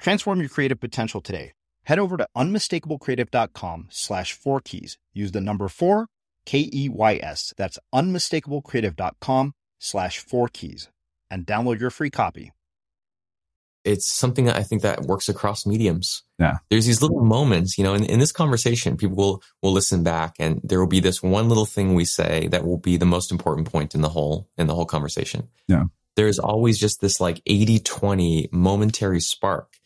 Transform your creative potential today. Head over to unmistakablecreative.com slash four keys. Use the number four, K E Y S. That's unmistakablecreative.com slash four keys and download your free copy. It's something that I think that works across mediums. Yeah. There's these little moments, you know, in, in this conversation, people will, will listen back and there will be this one little thing we say that will be the most important point in the whole, in the whole conversation. Yeah. There's always just this like 80 20 momentary spark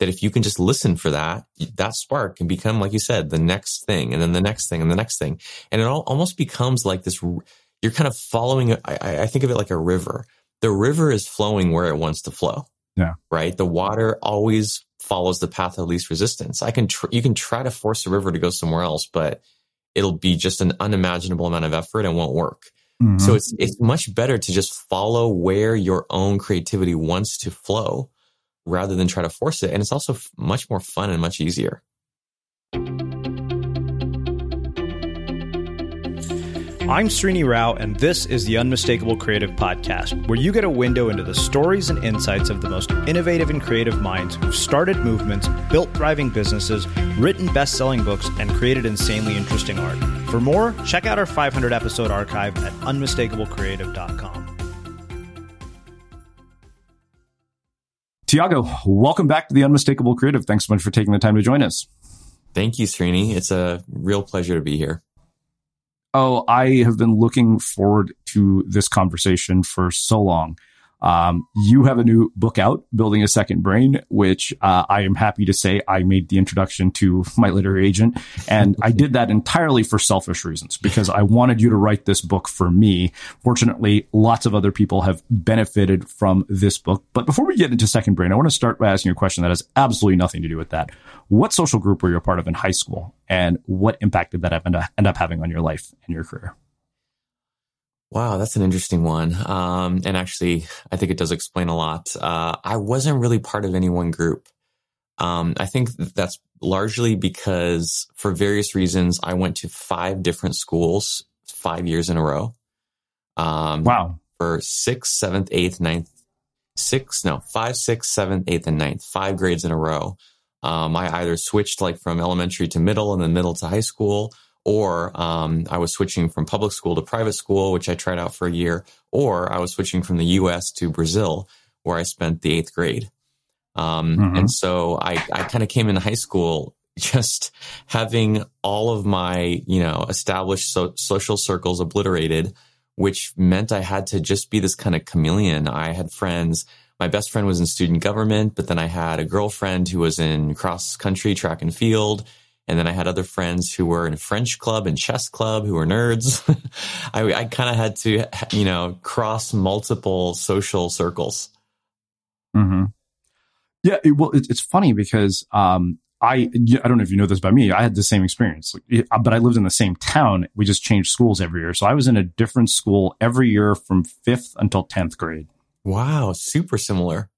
that if you can just listen for that, that spark can become, like you said, the next thing and then the next thing and the next thing. And it all almost becomes like this, you're kind of following, I, I think of it like a river. The river is flowing where it wants to flow. Yeah. Right. The water always follows the path of least resistance. I can, tr- you can try to force the river to go somewhere else, but it'll be just an unimaginable amount of effort and won't work. Mm-hmm. So it's, it's much better to just follow where your own creativity wants to flow rather than try to force it. And it's also f- much more fun and much easier. I'm Srini Rao, and this is the Unmistakable Creative Podcast, where you get a window into the stories and insights of the most innovative and creative minds who've started movements, built thriving businesses, written best selling books, and created insanely interesting art. For more, check out our 500 episode archive at unmistakablecreative.com. Tiago, welcome back to the Unmistakable Creative. Thanks so much for taking the time to join us. Thank you, Srini. It's a real pleasure to be here. Oh, I have been looking forward to this conversation for so long. Um, you have a new book out, Building a Second Brain, which uh, I am happy to say I made the introduction to my literary agent. And I did that entirely for selfish reasons because I wanted you to write this book for me. Fortunately, lots of other people have benefited from this book. But before we get into Second Brain, I want to start by asking you a question that has absolutely nothing to do with that. What social group were you a part of in high school? And what impact did that end up having on your life and your career? Wow, that's an interesting one. Um, and actually, I think it does explain a lot. Uh, I wasn't really part of any one group. Um, I think that's largely because for various reasons, I went to five different schools five years in a row. Um, wow. For sixth, seventh, eighth, ninth, six, no, five, six, seventh, eighth, and ninth, five grades in a row. Um, I either switched like from elementary to middle and then middle to high school, or um, I was switching from public school to private school, which I tried out for a year, or I was switching from the U.S. to Brazil, where I spent the eighth grade. Um, mm-hmm. And so I, I kind of came into high school just having all of my, you know, established so- social circles obliterated, which meant I had to just be this kind of chameleon. I had friends. My best friend was in student government, but then I had a girlfriend who was in cross country track and field. And then I had other friends who were in French club and chess club who were nerds. I, I kind of had to, you know, cross multiple social circles. Mm-hmm. Yeah. It, well, it, it's funny because, um, I, I don't know if you know this about me. I had the same experience, but I lived in the same town. We just changed schools every year. So I was in a different school every year from fifth until 10th grade. Wow. Super similar.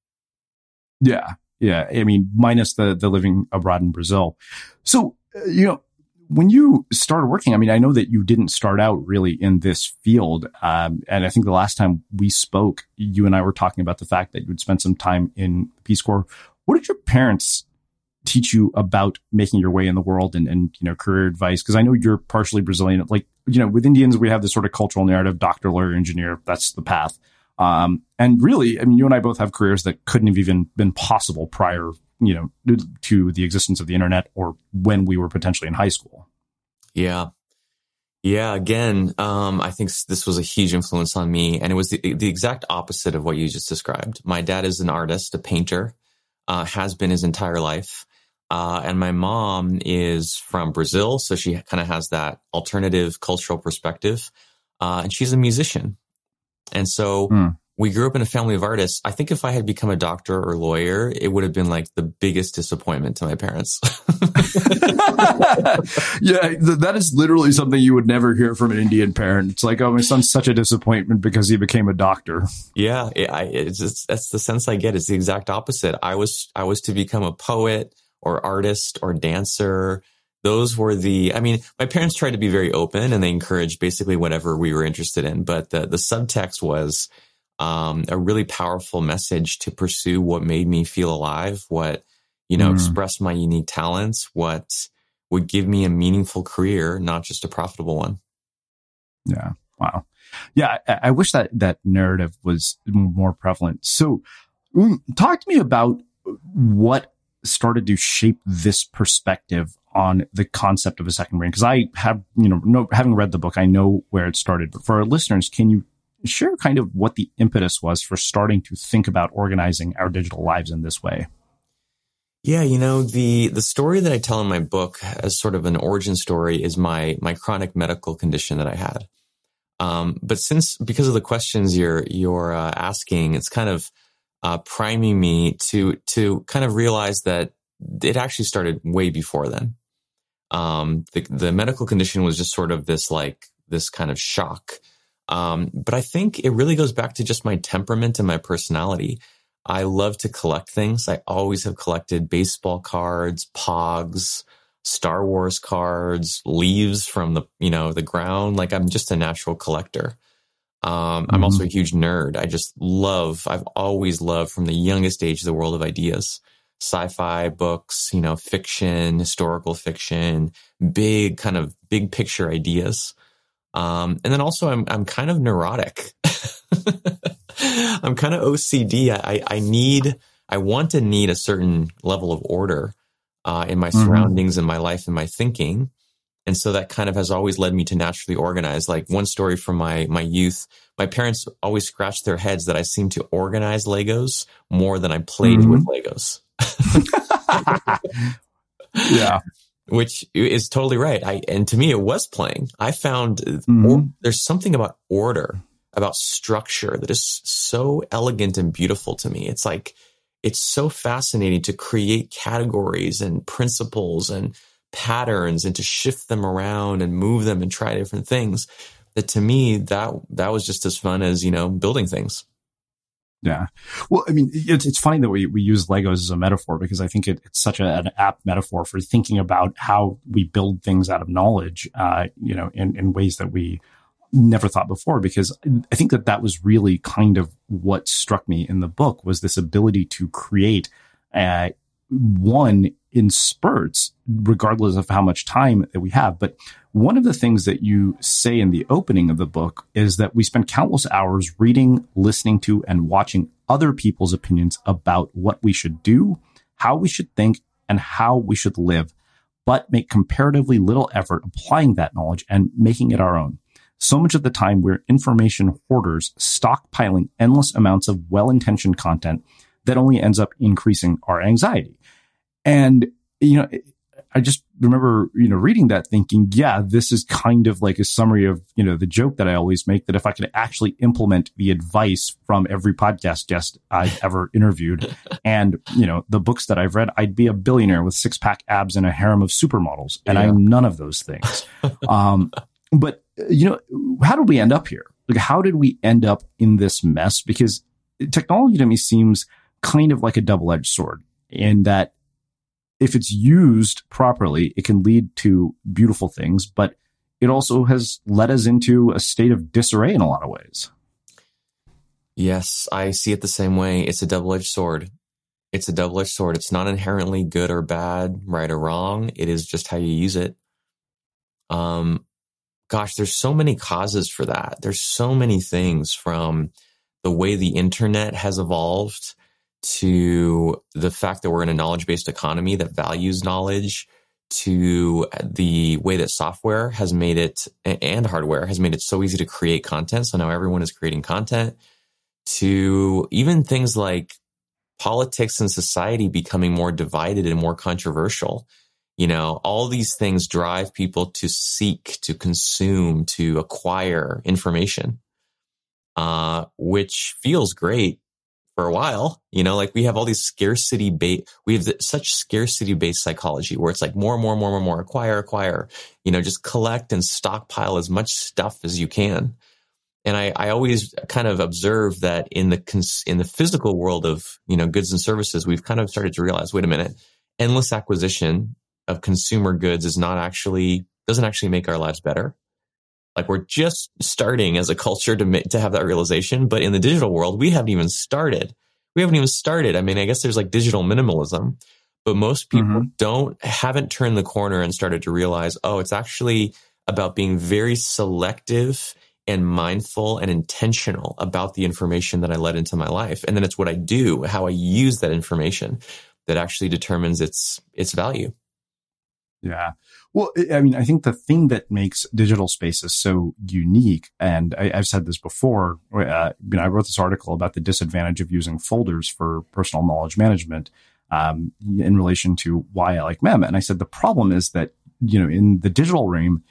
Yeah. Yeah. I mean, minus the, the living abroad in Brazil. So uh, you know, when you started working, I mean, I know that you didn't start out really in this field. Um, and I think the last time we spoke, you and I were talking about the fact that you would spent some time in Peace Corps. What did your parents teach you about making your way in the world and, and you know, career advice? Because I know you're partially Brazilian. Like, you know, with Indians, we have this sort of cultural narrative doctor, lawyer, engineer. That's the path. Um, and really, I mean, you and I both have careers that couldn't have even been possible prior you know, to the existence of the internet or when we were potentially in high school. Yeah. Yeah, again, um, I think this was a huge influence on me, and it was the, the exact opposite of what you just described. My dad is an artist, a painter, uh, has been his entire life, uh, and my mom is from Brazil, so she kind of has that alternative cultural perspective, uh, and she's a musician, and so mm we grew up in a family of artists. I think if I had become a doctor or lawyer, it would have been like the biggest disappointment to my parents. yeah, that is literally something you would never hear from an Indian parent. It's like, oh, my son's such a disappointment because he became a doctor. Yeah, it, I, it's just, that's the sense I get. It's the exact opposite. I was I was to become a poet or artist or dancer. Those were the. I mean, my parents tried to be very open and they encouraged basically whatever we were interested in. But the the subtext was um, a really powerful message to pursue what made me feel alive, what, you know, mm. express my unique talents, what would give me a meaningful career, not just a profitable one. Yeah. Wow. Yeah. I, I wish that that narrative was more prevalent. So mm, talk to me about what started to shape this perspective on the concept of a second brain because i have you know no, having read the book i know where it started but for our listeners can you share kind of what the impetus was for starting to think about organizing our digital lives in this way. Yeah, you know, the the story that I tell in my book as sort of an origin story is my my chronic medical condition that I had. Um, but since because of the questions you're you're uh, asking, it's kind of uh, priming me to to kind of realize that it actually started way before then. Um, the the medical condition was just sort of this like this kind of shock um, but I think it really goes back to just my temperament and my personality. I love to collect things. I always have collected baseball cards, pogs, Star Wars cards, leaves from the, you know, the ground. Like I'm just a natural collector. Um, mm-hmm. I'm also a huge nerd. I just love, I've always loved from the youngest age the world of ideas, sci-fi books, you know, fiction, historical fiction, big kind of big picture ideas. Um, and then also I'm, I'm kind of neurotic. I'm kind of OCD. I, I need, I want to need a certain level of order, uh, in my mm-hmm. surroundings in my life and my thinking. And so that kind of has always led me to naturally organize. Like one story from my, my youth, my parents always scratched their heads that I seemed to organize Legos more than I played mm-hmm. with Legos. yeah which is totally right. I, and to me, it was playing. I found mm-hmm. or, there's something about order, about structure that is so elegant and beautiful to me. It's like, it's so fascinating to create categories and principles and patterns and to shift them around and move them and try different things that to me, that, that was just as fun as, you know, building things. Yeah. Well, I mean, it's, it's funny that we, we use Legos as a metaphor because I think it, it's such a, an apt metaphor for thinking about how we build things out of knowledge, uh, you know, in, in ways that we never thought before. Because I think that that was really kind of what struck me in the book was this ability to create, uh, one in spurts, regardless of how much time that we have. But one of the things that you say in the opening of the book is that we spend countless hours reading, listening to, and watching other people's opinions about what we should do, how we should think, and how we should live, but make comparatively little effort applying that knowledge and making it our own. So much of the time, we're information hoarders, stockpiling endless amounts of well intentioned content that only ends up increasing our anxiety. And, you know, I just remember, you know, reading that thinking, yeah, this is kind of like a summary of, you know, the joke that I always make that if I could actually implement the advice from every podcast guest I've ever interviewed and, you know, the books that I've read, I'd be a billionaire with six pack abs and a harem of supermodels. And yeah. I'm none of those things. um, but, you know, how did we end up here? Like, how did we end up in this mess? Because technology to me seems kind of like a double edged sword in that if it's used properly, it can lead to beautiful things, but it also has led us into a state of disarray in a lot of ways. Yes, I see it the same way. It's a double edged sword. It's a double edged sword. It's not inherently good or bad, right or wrong. It is just how you use it. Um, gosh, there's so many causes for that. There's so many things from the way the internet has evolved to the fact that we're in a knowledge based economy that values knowledge to the way that software has made it and hardware has made it so easy to create content. So now everyone is creating content to even things like politics and society becoming more divided and more controversial. You know, all these things drive people to seek, to consume, to acquire information, uh, which feels great for a while. You know, like we have all these scarcity bait. We have such scarcity based psychology where it's like more, more, more, more, more, acquire, acquire, you know, just collect and stockpile as much stuff as you can. And I, I always kind of observe that in the, cons- in the physical world of, you know, goods and services, we've kind of started to realize, wait a minute, endless acquisition of consumer goods is not actually, doesn't actually make our lives better. Like we're just starting as a culture to to have that realization, but in the digital world, we haven't even started. We haven't even started. I mean, I guess there's like digital minimalism, but most people mm-hmm. don't haven't turned the corner and started to realize, oh, it's actually about being very selective and mindful and intentional about the information that I let into my life. And then it's what I do, how I use that information that actually determines its its value. Yeah. Well, I mean, I think the thing that makes digital spaces so unique, and I, have said this before, uh, you know, I wrote this article about the disadvantage of using folders for personal knowledge management um, in relation to why I like Mem. And I said the problem is that, you know, in the digital realm,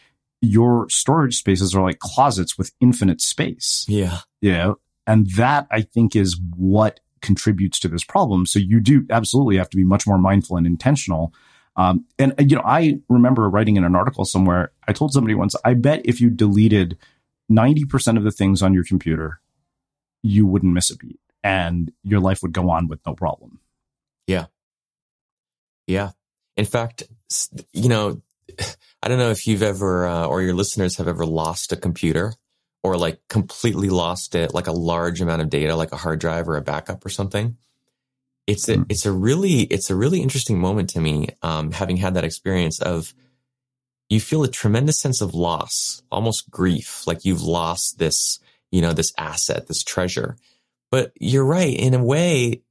your storage spaces are like closets with infinite space. Yeah. You know, and that I think is what contributes to this problem. So you do absolutely have to be much more mindful and intentional um, and you know, I remember writing in an article somewhere. I told somebody once, I bet if you deleted ninety percent of the things on your computer, you wouldn't miss a beat, and your life would go on with no problem. Yeah, yeah. In fact, you know, I don't know if you've ever uh, or your listeners have ever lost a computer or like completely lost it, like a large amount of data, like a hard drive or a backup or something it's a, hmm. it's a really, it's a really interesting moment to me. Um, having had that experience of you feel a tremendous sense of loss, almost grief, like you've lost this, you know, this asset, this treasure. But you're right. In a way,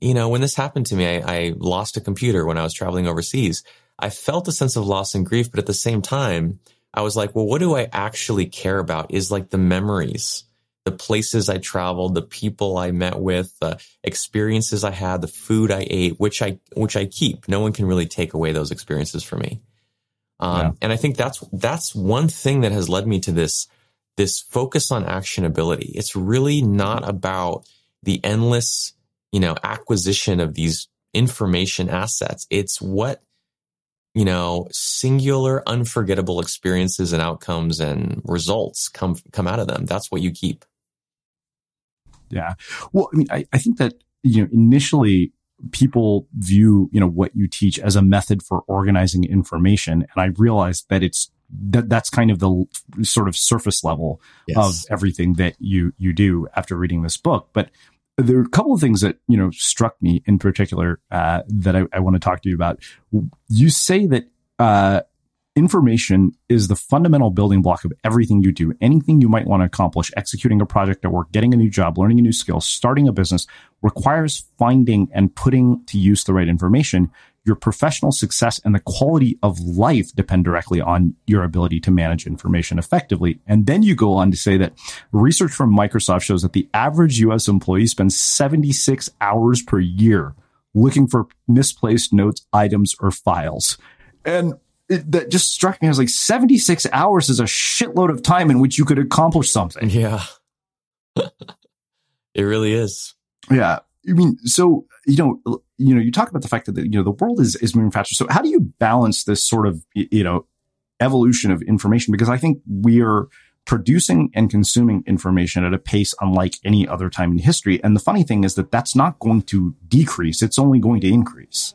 you know, when this happened to me, I, I lost a computer when I was traveling overseas. I felt a sense of loss and grief, but at the same time, I was like, well, what do I actually care about is like the memories the places I traveled, the people I met with, the experiences I had, the food I ate, which I which I keep. No one can really take away those experiences from me. Um, yeah. And I think that's that's one thing that has led me to this this focus on actionability. It's really not about the endless, you know, acquisition of these information assets. It's what you know, singular, unforgettable experiences and outcomes and results come come out of them. That's what you keep. Yeah. Well, I mean, I, I think that, you know, initially people view, you know, what you teach as a method for organizing information. And I realized that it's, that that's kind of the sort of surface level yes. of everything that you, you do after reading this book. But there are a couple of things that, you know, struck me in particular, uh, that I, I want to talk to you about. You say that, uh, Information is the fundamental building block of everything you do. Anything you might want to accomplish, executing a project at work, getting a new job, learning a new skill, starting a business requires finding and putting to use the right information. Your professional success and the quality of life depend directly on your ability to manage information effectively. And then you go on to say that research from Microsoft shows that the average US employee spends 76 hours per year looking for misplaced notes, items, or files. And it, that just struck me as like 76 hours is a shitload of time in which you could accomplish something. Yeah. it really is. Yeah. I mean, so, you know, you know, you talk about the fact that, the, you know, the world is, is moving faster. So how do you balance this sort of, you know, evolution of information? Because I think we are producing and consuming information at a pace unlike any other time in history. And the funny thing is that that's not going to decrease. It's only going to increase.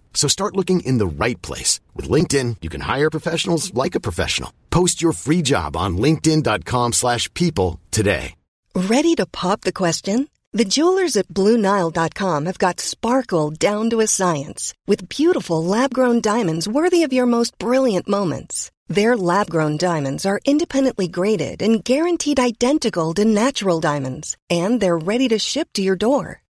So start looking in the right place. With LinkedIn, you can hire professionals like a professional. Post your free job on linkedin.com slash people today. Ready to pop the question? The jewelers at BlueNile.com have got sparkle down to a science with beautiful lab-grown diamonds worthy of your most brilliant moments. Their lab-grown diamonds are independently graded and guaranteed identical to natural diamonds, and they're ready to ship to your door.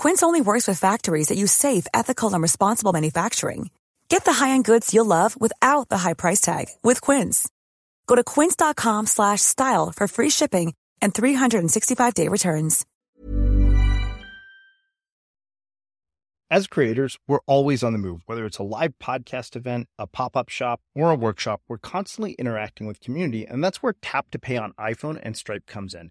Quince only works with factories that use safe, ethical, and responsible manufacturing. Get the high-end goods you'll love without the high price tag with Quince. Go to quince.com slash style for free shipping and 365-day returns. As creators, we're always on the move. Whether it's a live podcast event, a pop-up shop, or a workshop, we're constantly interacting with community, and that's where Tap to Pay on iPhone and Stripe comes in.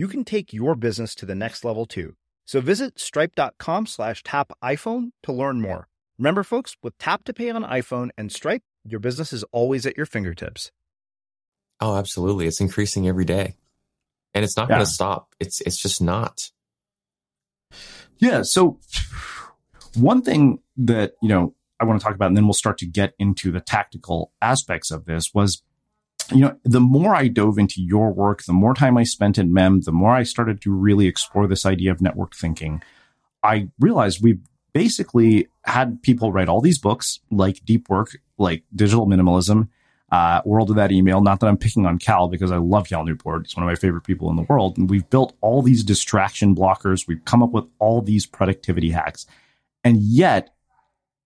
you can take your business to the next level too. So visit stripe.com slash tap iPhone to learn more. Remember, folks, with Tap to Pay on iPhone and Stripe, your business is always at your fingertips. Oh, absolutely. It's increasing every day. And it's not Yeah. going to stop. It's it's just not. Yeah. So one thing that, you know, I want to talk about, and then we'll start to get into the tactical aspects of this was, you know, the more I dove into your work, the more time I spent in Mem, the more I started to really explore this idea of network thinking. I realized we've basically had people write all these books like Deep Work, like Digital Minimalism, uh, World Without Email. Not that I'm picking on Cal because I love Cal Newport. He's one of my favorite people in the world. And we've built all these distraction blockers. We've come up with all these productivity hacks. And yet,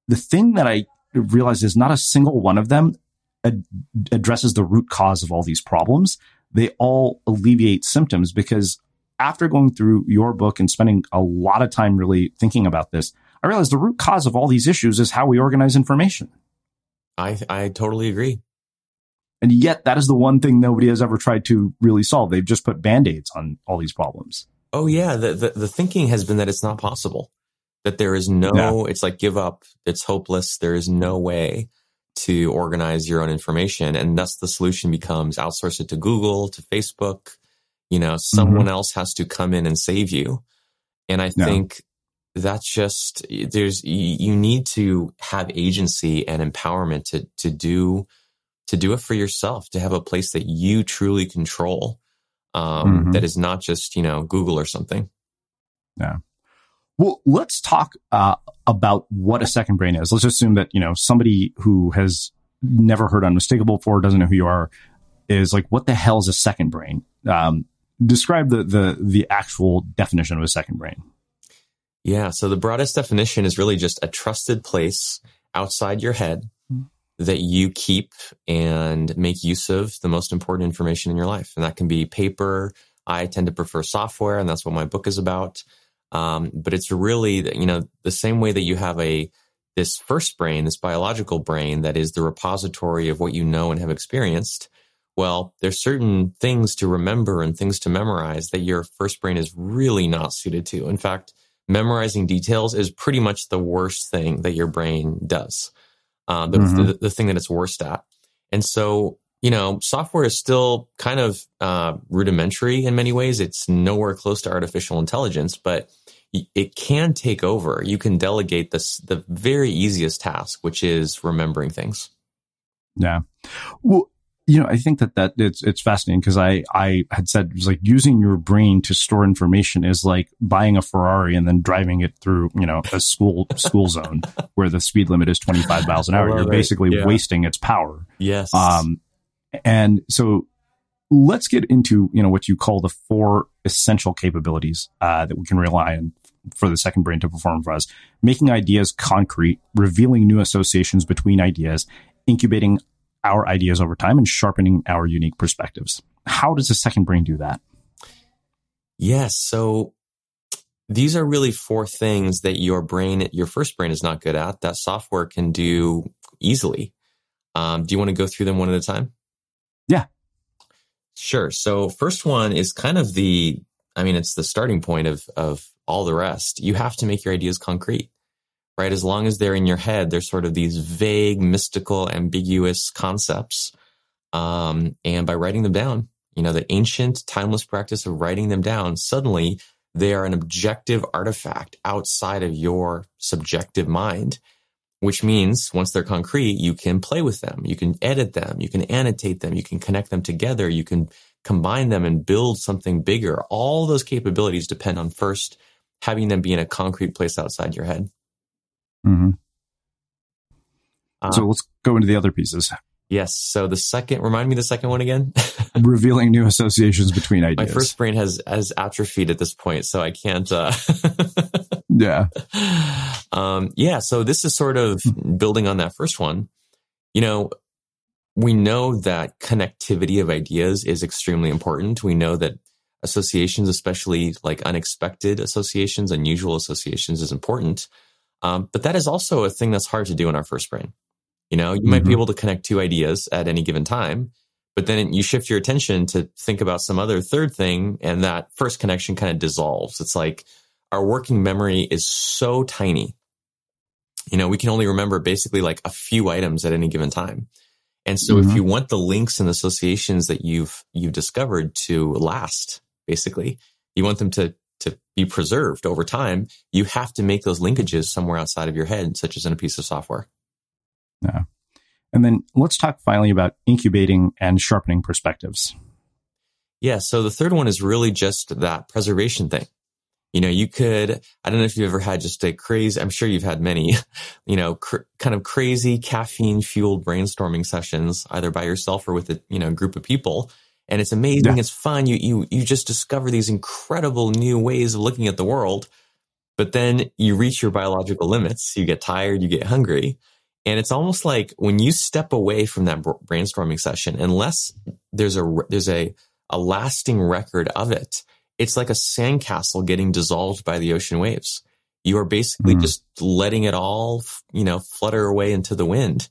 the thing that I realized is not a single one of them ad- addresses the root cause of all these problems. They all alleviate symptoms because after going through your book and spending a lot of time really thinking about this, I realized the root cause of all these issues is how we organize information. I I totally agree. And yet, that is the one thing nobody has ever tried to really solve. They've just put band aids on all these problems. Oh yeah, the, the the thinking has been that it's not possible. That there is no Yeah. it's like give up, it's hopeless, there is no way to organize your own information and thus the solution becomes outsource it to Google, to Facebook, you know, someone else has to come in and save you. And I Yeah. think that's just there's you need to have agency and empowerment to to do to do it for yourself, to have a place that you truly control. Um, Mhm. that is not just, you know, Google or something. Well, let's talk uh, about what a second brain is. Let's assume that you know somebody who has never heard unmistakable before, doesn't know who you are, is like, what the hell is a second brain? Um, describe the the the actual definition of a second brain. Yeah, so the broadest definition is really just a trusted place outside your head that you keep and make use of the most important information in your life. And that can be paper. I tend to prefer software, and that's what my book is about. Um, but it's really, you know, the same way that you have a this first brain, this biological brain that is the repository of what you know and have experienced. Well, there's certain things to remember and things to memorize that your first brain is really not suited to. In fact, memorizing details is pretty much the worst thing that your brain does. Uh, the, mm-hmm. the, the, thing that it's worst at. And so, you know, software is still kind of uh, rudimentary in many ways. It's nowhere close to artificial intelligence, but it can take over. You can delegate this the very easiest task, which is remembering things. Yeah. Well, you know, I think that that it's it's fascinating because I I had said it was like using your brain to store information is like buying a Ferrari and then driving it through you know a school school zone where the speed limit is 25 miles an hour. You're basically yeah. wasting its power. Yes. Um, and so let's get into you know what you call the four essential capabilities uh, that we can rely on for the second brain to perform for us: making ideas concrete, revealing new associations between ideas, incubating our ideas over time and sharpening our unique perspectives. How does the second brain do that? Yes. So these are really four things that your brain, your first brain is not good at that software can do easily. Um, do you want to go through them one at a time? Yeah. Sure. So first one is kind of the, I mean, it's the starting point of, of all the rest. You have to make your ideas concrete right? As long as they're in your head, they're sort of these vague, mystical, ambiguous concepts. Um, and by writing them down, you know, the ancient, timeless practice of writing them down, suddenly they are an objective artifact outside of your subjective mind, which means once they're concrete, you can play with them, you can edit them, you can annotate them, you can connect them together, you can combine them and build something bigger. All those capabilities depend on first having them be in a concrete place outside your head. Mm-hmm. Uh, so let's go into the other pieces. Yes. So the second, remind me the second one again. Revealing new associations between ideas. My first brain has has atrophied at this point, so I can't. Uh, yeah. Um, yeah. So this is sort of building on that first one. You know, we know that connectivity of ideas is extremely important. We know that associations, especially like unexpected associations, unusual associations, is important. Um, but that is also a thing that's hard to do in our first brain. You know, you mm-hmm. might be mm-hmm. able to connect two ideas at any given time, but then you shift your attention to think about some other third thing, and that first connection kind of dissolves. It's like our working memory is so tiny. You know, we can only remember basically like a few items at any given time. And so mm-hmm. if you want the links and associations that you've you've discovered to last, basically, you want them to to be preserved over time, you have to make those linkages somewhere outside of your head, such as in a piece of software. Yeah. And then let's talk finally about incubating and sharpening perspectives. Yeah. So the third one is really just that preservation thing. You know, you could, I don't know if you've ever had just a crazy, I'm sure you've had many, you know, cr- kind of crazy caffeine fueled brainstorming sessions, either by yourself or with a, you know, group of people and it's amazing. Yeah. It's fun. You, you, you just discover these incredible new ways of looking at the world. But then you reach your biological limits. You get tired. You get hungry. And it's almost like when you step away from that brainstorming session, unless there's a, there's a, a lasting record of it, it's like a sandcastle getting dissolved by the ocean waves. You are basically mm. just letting it all, you know, flutter away into the wind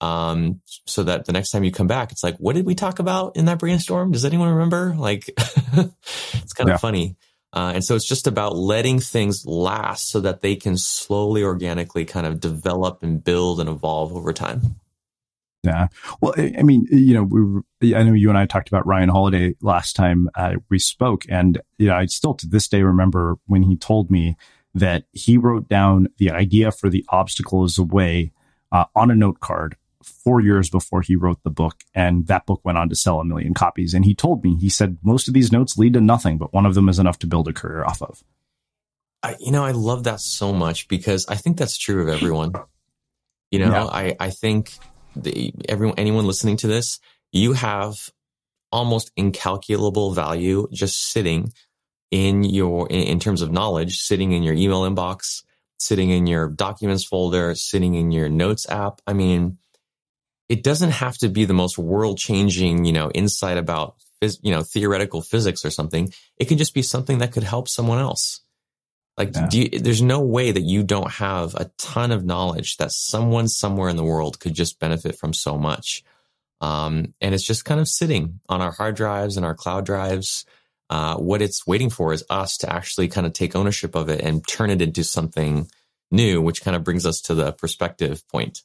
um, so that the next time you come back, it's like, what did we talk about in that brainstorm? Does anyone remember? Like, it's kind of yeah. funny. Uh, and so it's just about letting things last so that they can slowly, organically kind of develop and build and evolve over time. Yeah. Well, I mean, you know, we I know you and I talked about Ryan Holiday last time uh, we spoke. And, you know, I still to this day remember when he told me that he wrote down the idea for the obstacle is a way uh, on a note card four years before he wrote the book, and that book went on to sell a million copies. And he told me, he said, most of these notes lead to nothing, but one of them is enough to build a career off of. I, you know, I love that so much because I think that's true of everyone. You know, yeah. I, I think the, everyone, anyone listening to this, you have almost incalculable value just sitting in your, in, in terms of knowledge, sitting in your email inbox, sitting in your documents folder, sitting in your notes app. I mean, it doesn't have to be the most world changing, you know, insight about, you know, theoretical physics or something. It can just be something that could help someone else. Like, yeah. you, there's no way that you don't have a ton of knowledge that someone somewhere in the world could just benefit from so much. Um, and it's just kind of sitting on our hard drives and our cloud drives. Uh, what it's waiting for is us to actually kind of take ownership of it and turn it into something new, which kind of brings us to the perspective point.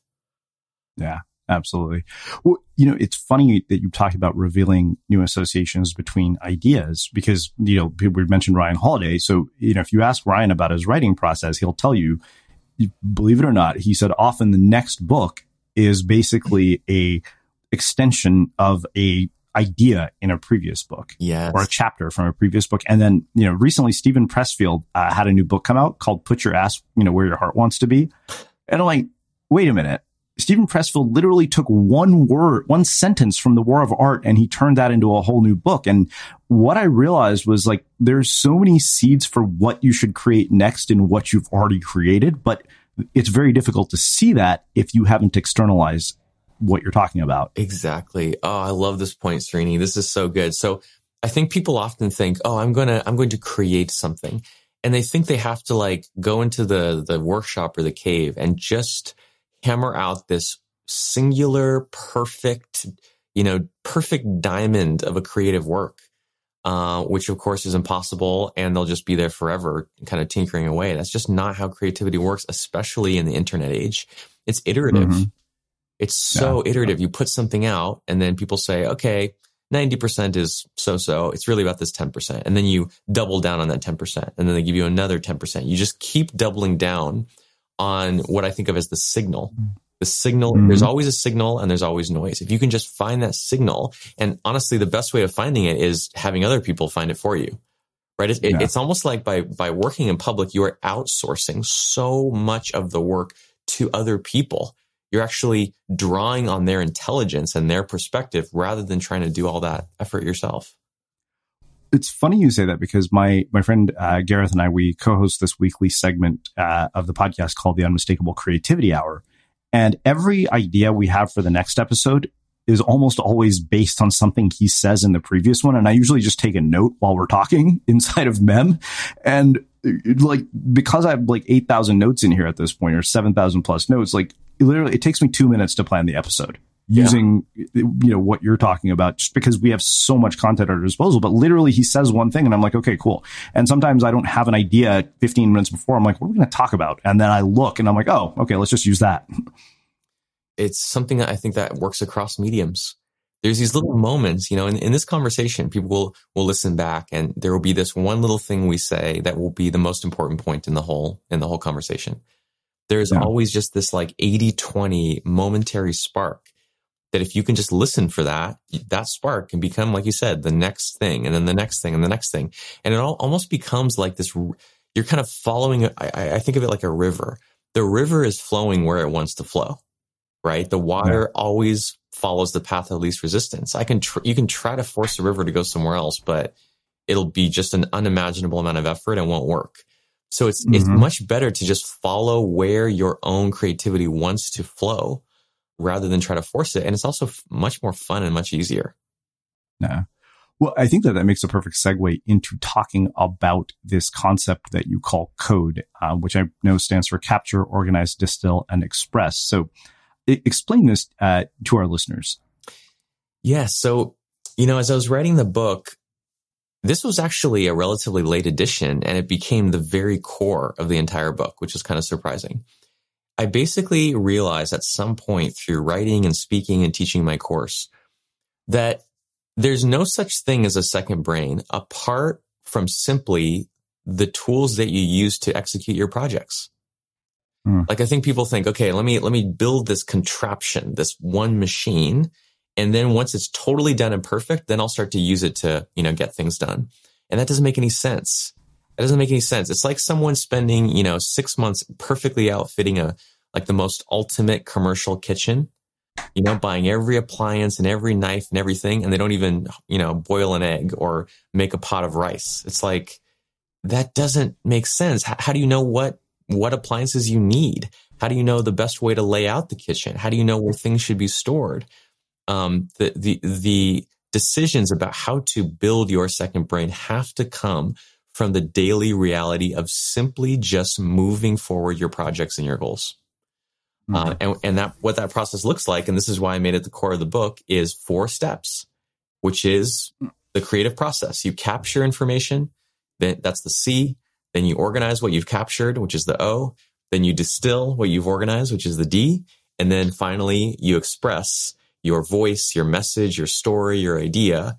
Yeah, absolutely. Well, you know, it's funny that you talked about revealing new associations between ideas because, you know, we mentioned Ryan Holiday. So, you know, if you ask Ryan about his writing process, he'll tell you, believe it or not, he said often the next book is basically a extension of a idea in a previous book yes. or a chapter from a previous book. And then, you know, recently Steven Pressfield uh, had a new book come out called Put Your Ass, you know, Where Your Heart Wants to Be. And I'm like, wait a minute. Steven Pressfield literally took one word, one sentence from the War of Art and he turned that into a whole new book. And what I realized was like, there's so many seeds for what you should create next in what you've already created, but it's very difficult to see that if you haven't externalized what you're talking about. Exactly. Oh, I love this point, Srini. This is so good. So I think people often think, oh, I'm going to, I'm going to create something. And they think they have to like go into the, the workshop or the cave and just hammer out this singular, perfect, you know, perfect diamond of a creative work. Uh, which of course is impossible and they'll just be there forever kind of tinkering away. That's just not how creativity works, especially in the internet age. It's iterative. Mm-hmm. It's so yeah. iterative. You put something out and then people say, okay, 90% is so so. It's really about this 10%. And then you double down on that 10%. And then they give you another 10%. You just keep doubling down on what I think of as the signal. The signal, mm-hmm. there's always a signal and there's always noise. If you can just find that signal, and honestly, the best way of finding it is having other people find it for you. Right? It, yeah. it, it's almost like by, by working in public, you are outsourcing so much of the work to other people you're actually drawing on their intelligence and their perspective rather than trying to do all that effort yourself. It's funny you say that because my my friend uh, Gareth and I we co-host this weekly segment uh, of the podcast called the Unmistakable Creativity Hour, and every idea we have for the next episode is almost always based on something he says in the previous one. And I usually just take a note while we're talking inside of Mem. And like, because I have like 8,000 notes in here at this point or 7,000 plus notes, like literally it takes me two minutes to plan the episode using yeah. you know what you're talking about just because we have so much content at our disposal but literally he says one thing and i'm like okay cool. And sometimes i don't have an idea 15 minutes before. I'm like what are we going to talk about? And then i look and i'm like oh okay let's just use that. It's something that i think that works across mediums. There's these little moments you know in, in this conversation people will will listen back and there will be this one little thing we say that will be the most important point in the whole in the whole conversation. There's yeah. always just this like 80 20 momentary spark that if you can just listen for that, that spark can become, like you said, the next thing and then the next thing and the next thing. And it all almost becomes like this, you're kind of following, I, I think of it like a river. The river is flowing where it wants to flow, right? The water yeah. always follows the path of least resistance. I can, tr- you can try to force the river to go somewhere else, but it'll be just an unimaginable amount of effort and won't work. So it's, mm-hmm. it's much better to just follow where your own creativity wants to flow rather than try to force it. And it's also f- much more fun and much easier. Yeah. Well, I think that that makes a perfect segue into talking about this concept that you call code, uh, which I know stands for capture, organize, distill, and express. So I- explain this uh, to our listeners. Yeah. So, you know, as I was writing the book, this was actually a relatively late edition and it became the very core of the entire book, which is kind of surprising. I basically realized at some point through writing and speaking and teaching my course that there's no such thing as a second brain apart from simply the tools that you use to execute your projects. Hmm. Like I think people think, okay, let me, let me build this contraption, this one machine and then once it's totally done and perfect, then I'll start to use it to, you know, get things done. And that doesn't make any sense. That doesn't make any sense. It's like someone spending, you know, six months perfectly outfitting a, like the most ultimate commercial kitchen, you know, buying every appliance and every knife and everything. And they don't even, you know, boil an egg or make a pot of rice. It's like, that doesn't make sense. How, how do you know what, what appliances you need? How do you know the best way to lay out the kitchen? How do you know where things should be stored? Um, the, the, the decisions about how to build your second brain have to come from the daily reality of simply just moving forward your projects and your goals. Mm-hmm. Uh, and, and that what that process looks like, and this is why I made it the core of the book, is four steps, which is the creative process. You capture information, then that's the C. Then you organize what you've captured, which is the O. Then you distill what you've organized, which is the D. And then finally, you express your voice, your message, your story, your idea,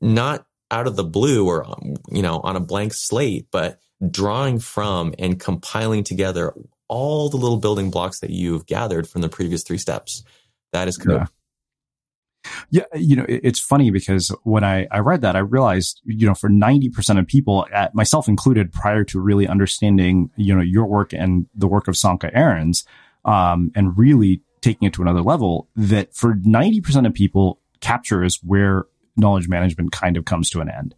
not out of the blue or, you know, on a blank slate, but drawing from and compiling together all the little building blocks that you've gathered from the previous three steps. That is code. Yeah. Yeah, you know, it's funny because when I, I read that, I realized, you know, for 90% of people, myself included, prior to really understanding, you know, your work and the work of Sönke Ahrens, um, and really taking it to another level, that for 90% of people, capture is where knowledge management kind of comes to an end.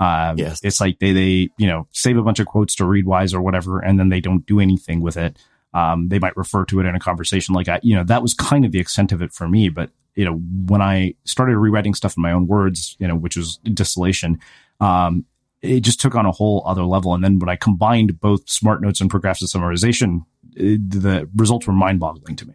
Um, yes. It's like they, they, you know, save a bunch of quotes to Readwise or whatever, and then they don't do anything with it. Um, they might refer to it in a conversation like that. You know, that was kind of the extent of it for me. But, you know, when I started rewriting stuff in my own words, you know, which was distillation, um, it just took on a whole other level. And then when I combined both smart notes and progressive summarization, it, the results were mind boggling to me.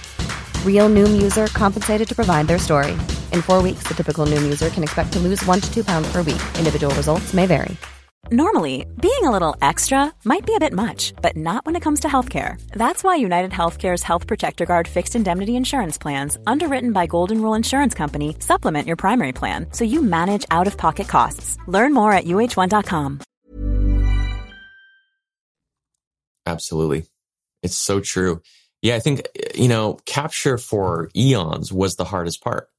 Real Noom user compensated to provide their story. In four weeks, the typical Noom user can expect to lose one to two pounds per week. Individual results may vary. Normally, being a little extra might be a bit much, but not when it comes to healthcare. That's why United Healthcare's Health Protector Guard fixed indemnity insurance plans, underwritten by Golden Rule Insurance Company, supplement your primary plan so you manage out of pocket costs. Learn more at uh1.com. Absolutely. It's so true. Yeah, I think, you know, capture for eons was the hardest part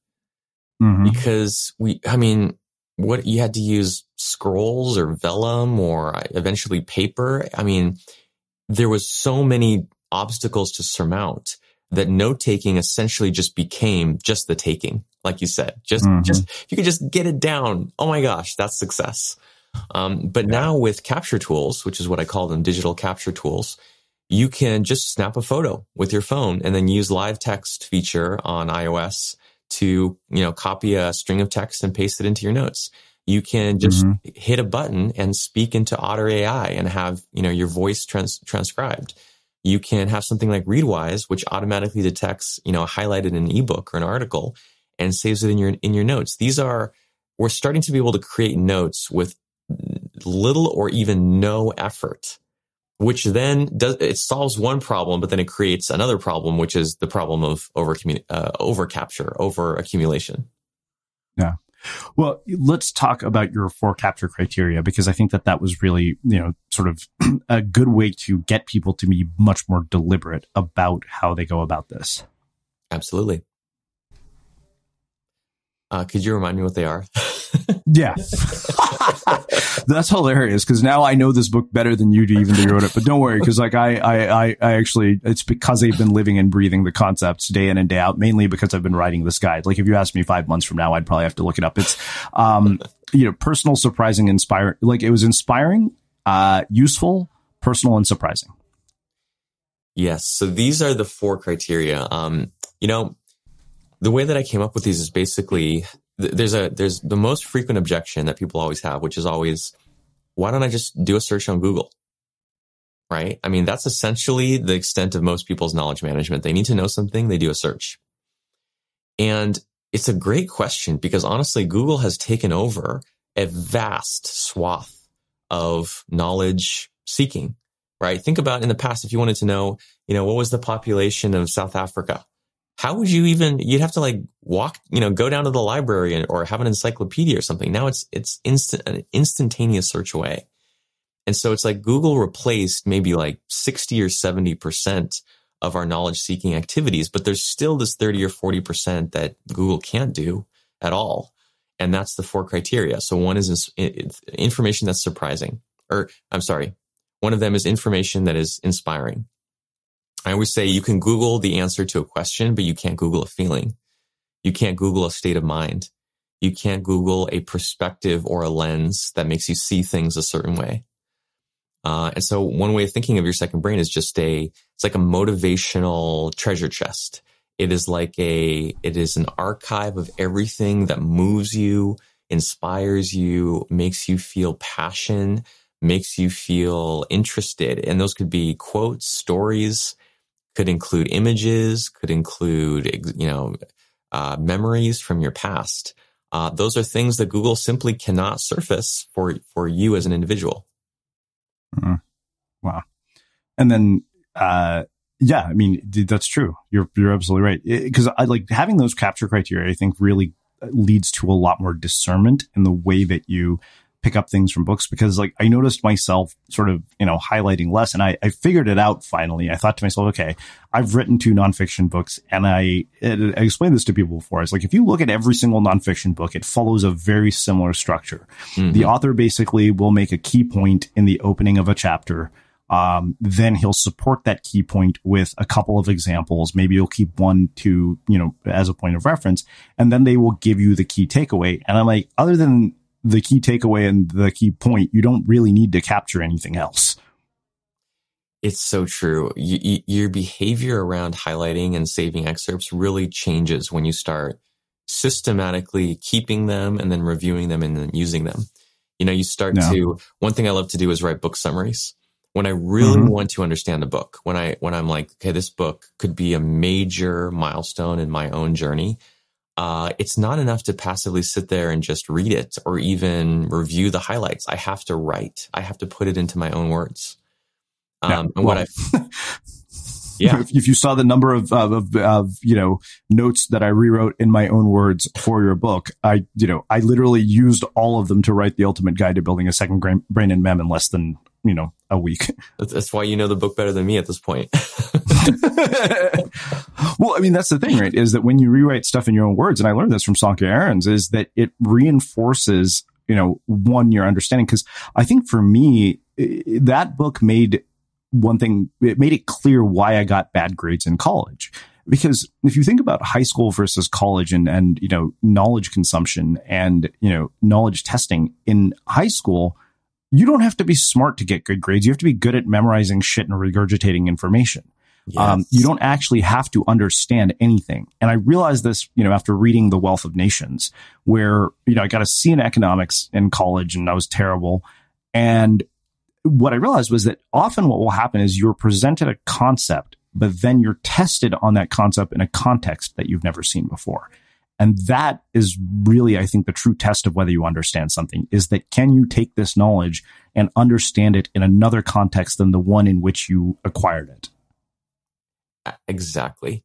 mm-hmm. because we, I mean, what you had to use scrolls or vellum or eventually paper. I mean, there was so many obstacles to surmount that note taking essentially just became just the taking, like you said. Just, mm-hmm. just you could just get it down. Oh my gosh, that's success. Um, but yeah. now with capture tools, which is what I call them, digital capture tools, you can just snap a photo with your phone and then use live text feature on iOS to, you know, copy a string of text and paste it into your notes. You can just mm-hmm. hit a button and speak into Otter AI and have, you know, your voice trans- transcribed. You can have something like Readwise, which automatically detects, you know, highlighted in an ebook or an article and saves it in your, in your notes. These are, we're starting to be able to create notes with little or even no effort which then does it solves one problem, but then it creates another problem, which is the problem of over uh, over capture, over accumulation. Yeah. Well, let's talk about your four capture criteria because I think that that was really, you know, sort of a good way to get people to be much more deliberate about how they go about this. Absolutely. Uh, could you remind me what they are? yeah. That's hilarious because now I know this book better than you do, even though you wrote it. But don't worry, because like I, I, I, I actually, it's because I've been living and breathing the concepts day in and day out, mainly because I've been writing this guide. Like if you asked me five months from now, I'd probably have to look it up. It's, um, you know, personal, surprising, inspiring. Like it was inspiring, uh, useful, personal, and surprising. Yes. So these are the four criteria. Um, you know, the way that I came up with these is basically there's a there's the most frequent objection that people always have, which is always, why don't I just do a search on Google? Right? I mean, that's essentially the extent of most people's knowledge management. They need to know something, they do a search. And it's a great question because honestly, Google has taken over a vast swath of knowledge seeking, right? Think about in the past, if you wanted to know, you know, what was the population of South Africa? How would you even you'd have to like walk you know go down to the library or have an encyclopedia or something. Now it's it's instant an instantaneous search away. And so it's like google replaced maybe like 60 or 70 percent of our knowledge seeking activities but there's still this 30 or 40 percent that google can't do at all. And that's the four criteria. So one is information that's surprising or i'm sorry one of them is information that is inspiring I always say you can Google the answer to a question, but you can't Google a feeling. You can't Google a state of mind. You can't Google a perspective or a lens that makes you see things a certain way. Uh, and so one way of thinking of your second brain is just a, it's like a motivational treasure chest. It is like a, it is an archive of everything that moves you, inspires you, makes you feel passion, makes you feel interested. And those could be quotes, stories, could include images, could include, you know, uh, memories from your past. Uh, those are things that Google simply cannot surface for, for you as an individual. Mm. Wow. And then, uh, yeah, I mean, that's true. You're, you're absolutely right. Because I like having those capture criteria, I think really leads to a lot more discernment in the way that you pick up things from books because like I noticed myself sort of, you know, highlighting less and I, I figured it out finally. I thought to myself, okay, I've written two nonfiction books and I, I explained this to people before. It's like, if you look at every single nonfiction book, it follows a very similar structure. Mm-hmm. The author basically will make a key point in the opening of a chapter. Um, then he'll support that key point with a couple of examples. Maybe you'll keep one to, you know, as a point of reference, and then they will give you the key takeaway. And I'm like, other than the key takeaway and the key point, you don't really need to capture anything else. It's so true. You, you, your behavior around highlighting and saving excerpts really changes when you start systematically keeping them and then reviewing them and then using them. You know, you start no. to, one thing I love to do is write book summaries. When I really mm-hmm. want to understand a book, when I, when I'm like, okay, this book could be a major milestone in my own journey uh, it's not enough to passively sit there and just read it or even review the highlights. I have to write. I have to put it into my own words. Um, and well, what I, yeah, if you saw the number of, of, of, you know, notes that I rewrote in my own words for your book, I, you know, I literally used all of them to write the ultimate guide to building a second brain and MEM in less than, you know, a week. That's why you know the book better than me at this point. well, I mean, that's the thing, right? Is that when you rewrite stuff in your own words, and I learned this from Sönke Ahrens, is that it reinforces, you know, one, your understanding. Cause I think for me, that book made one thing, it made it clear why I got bad grades in college. Because if you think about high school versus college and, and, you know, knowledge consumption and, you know, knowledge testing in high school, you don't have to be smart to get good grades. You have to be good at memorizing shit and regurgitating information. Yes. Um, you don't actually have to understand anything. And I realized this, you know, after reading The Wealth of Nations, where, you know, I got a C in economics in college and I was terrible. And what I realized was that often what will happen is you're presented a concept, but then you're tested on that concept in a context that you've never seen before. And that is really, I think, the true test of whether you understand something is that can you take this knowledge and understand it in another context than the one in which you acquired it? Exactly.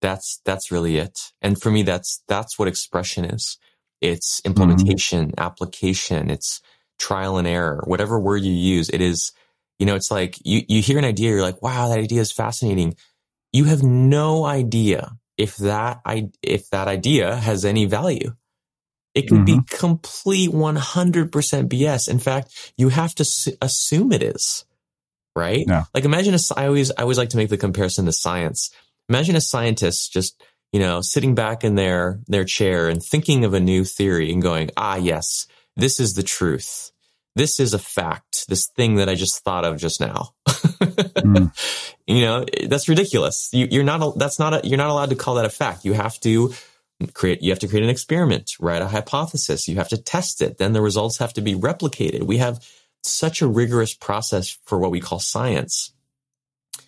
That's, that's really it. And for me, that's, that's what expression is. It's mm-hmm. implementation, mm-hmm. application. It's trial and error, whatever word you use. It is, you know, it's like you, you hear an idea. You're like, wow, that idea is fascinating. You have no idea if that, I, if that idea has any value. It could mm-hmm. be complete 100% BS. In fact, you have to s- assume it is right? Yeah. Like imagine a, I always, I always like to make the comparison to science. Imagine a scientist just, you know, sitting back in their, their chair and thinking of a new theory and going, ah, yes, this is the truth. This is a fact. This thing that I just thought of just now. mm. You know, that's ridiculous. You, are not, that's not, a, you're not allowed to call that a fact. You have to create, you have to create an experiment, write a hypothesis. You have to test it. Then the results have to be replicated. We have such a rigorous process for what we call science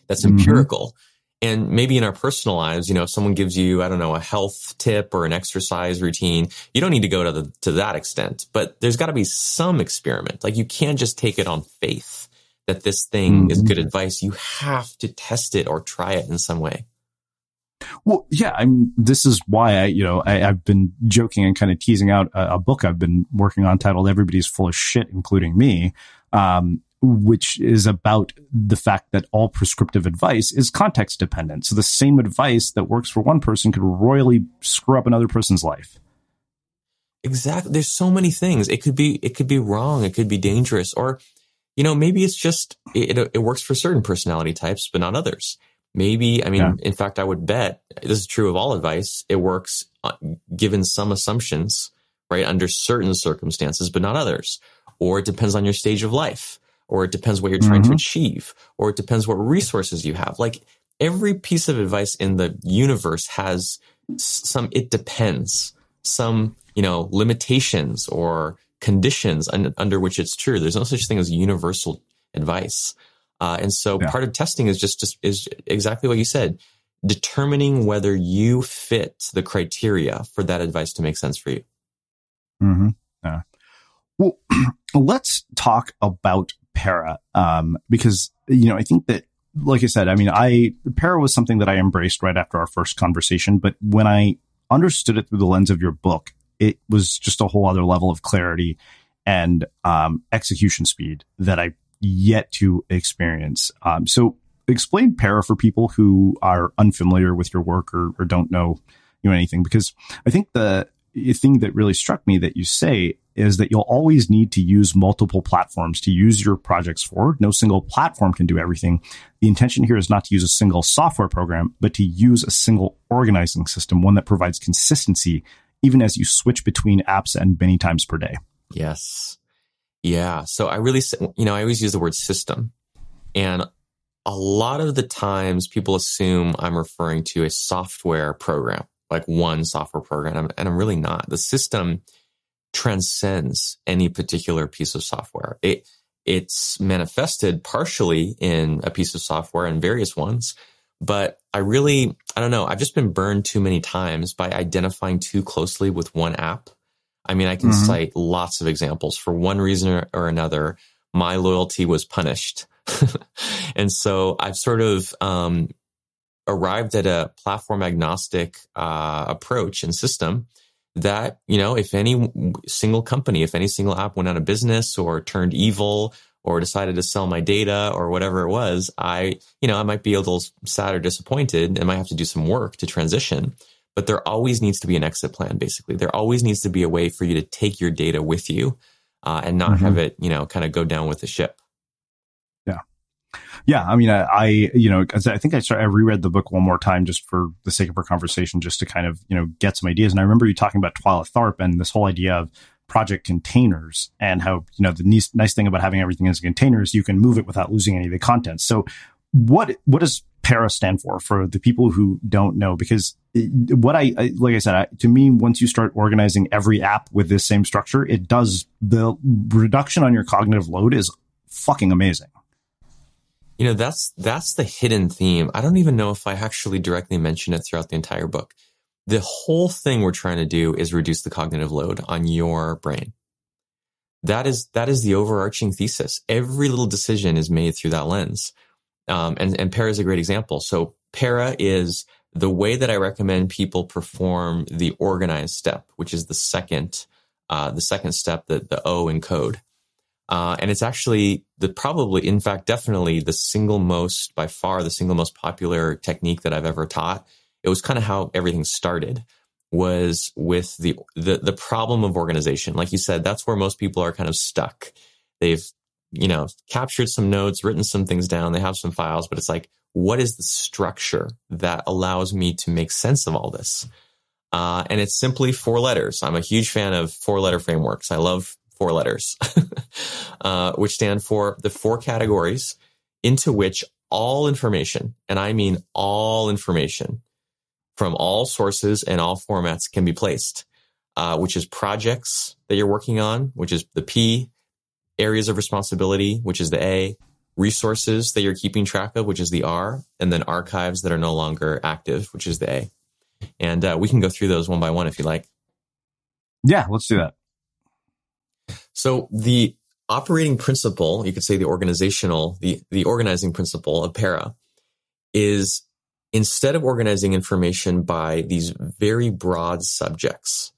that's mm-hmm. empirical. And maybe in our personal lives, you know, if someone gives you, I don't know, a health tip or an exercise routine, you don't need to go to the, to that extent, but there's got to be some experiment. Like you can't just take it on faith that this thing mm-hmm. is good advice. You have to test it or try it in some way. Well, yeah, I'm, this is why I, you know, I, have been joking and kind of teasing out a, a, book I've been working on titled Everybody's Full of Shit, including me. Um, which is about the fact that all prescriptive advice is context dependent. So the same advice that works for one person could royally screw up another person's life. Exactly. There's so many things. It could be, it could be wrong. It could be dangerous or, you know, maybe it's just, it, it works for certain personality types, but not others. Maybe, I mean, yeah. in fact, I would bet this is true of all advice. It works uh, given some assumptions, right? Under certain circumstances, but not others. Or it depends on your stage of life, or it depends what you're trying mm-hmm. to achieve, or it depends what resources you have. Like every piece of advice in the universe has some, it depends, some, you know, limitations or conditions un- under which it's true. There's no such thing as universal advice. Uh, and so yeah. part of testing is just, just is exactly what you said, determining whether you fit the criteria for that advice to make sense for you. Mm-hmm. Yeah. Well, let's talk about para, um, because you know I think that, like I said, I mean, I para was something that I embraced right after our first conversation, but when I understood it through the lens of your book, it was just a whole other level of clarity and um, execution speed that I yet to experience. Um, so explain para for people who are unfamiliar with your work or, or don't know you know anything because I think the thing that really struck me that you say is that you'll always need to use multiple platforms to use your projects for. No single platform can do everything. The intention here is not to use a single software program, but to use a single organizing system, one that provides consistency even as you switch between apps and many times per day. Yes. Yeah. So I really, you know, I always use the word system and a lot of the times people assume I'm referring to a software program, like one software program. And I'm really not. The system transcends any particular piece of software. It, it's manifested partially in a piece of software and various ones. But I really, I don't know. I've just been burned too many times by identifying too closely with one app I mean, I can mm-hmm. cite lots of examples. For one reason or another, my loyalty was punished. and so I've sort of um, arrived at a platform agnostic uh, approach and system that, you know, if any single company, if any single app went out of business or turned evil or decided to sell my data or whatever it was, I, you know, I might be a little sad or disappointed and might have to do some work to transition but there always needs to be an exit plan. Basically, there always needs to be a way for you to take your data with you uh, and not mm-hmm. have it, you know, kind of go down with the ship. Yeah. Yeah, I mean, I, I you know, I think I started, I reread the book one more time just for the sake of our conversation, just to kind of you know get some ideas. And I remember you talking about Twyla Tharp and this whole idea of project containers and how you know the nice, nice thing about having everything as a container is you can move it without losing any of the content. So, what what does para stand for for the people who don't know? Because what I, I like I said, I, to me, once you start organizing every app with this same structure, it does the reduction on your cognitive load is fucking amazing. You know, that's that's the hidden theme. I don't even know if I actually directly mention it throughout the entire book. The whole thing we're trying to do is reduce the cognitive load on your brain. That is that is the overarching thesis. Every little decision is made through that lens. Um, and, and para is a great example. So para is the way that I recommend people perform the organized step, which is the second, uh, the second step, that the O in code. Uh, and it's actually the probably, in fact, definitely the single most, by far, the single most popular technique that I've ever taught. It was kind of how everything started was with the, the, the problem of organization. Like you said, that's where most people are kind of stuck. They've, you know, captured some notes, written some things down. They have some files, but it's like, what is the structure that allows me to make sense of all this? Uh, and it's simply four letters. I'm a huge fan of four letter frameworks. I love four letters, uh, which stand for the four categories into which all information, and I mean all information from all sources and all formats can be placed, uh, which is projects that you're working on, which is the P, areas of responsibility, which is the A, resources that you're keeping track of, which is the R, and then archives that are no longer active, which is the A. And uh, we can go through those one by one if you like. Yeah, let's do that. So the operating principle, you could say the organizational, the, the organizing principle of para is instead of organizing information by these very broad subjects,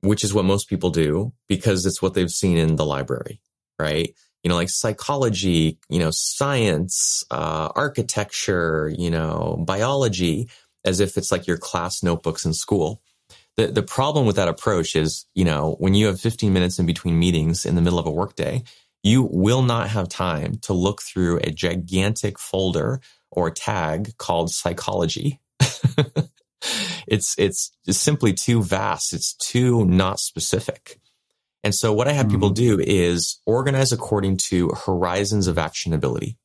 which is what most people do because it's what they've seen in the library, right? You know, like psychology, you know, science, uh, architecture, you know, biology, as if it's like your class notebooks in school the, the problem with that approach is, you know, when you have 15 minutes in between meetings in the middle of a workday, you will not have time to look through a gigantic folder or tag called psychology. it's, it's simply too vast. It's too not specific. And so what I have mm-hmm. people do is organize according to horizons of actionability.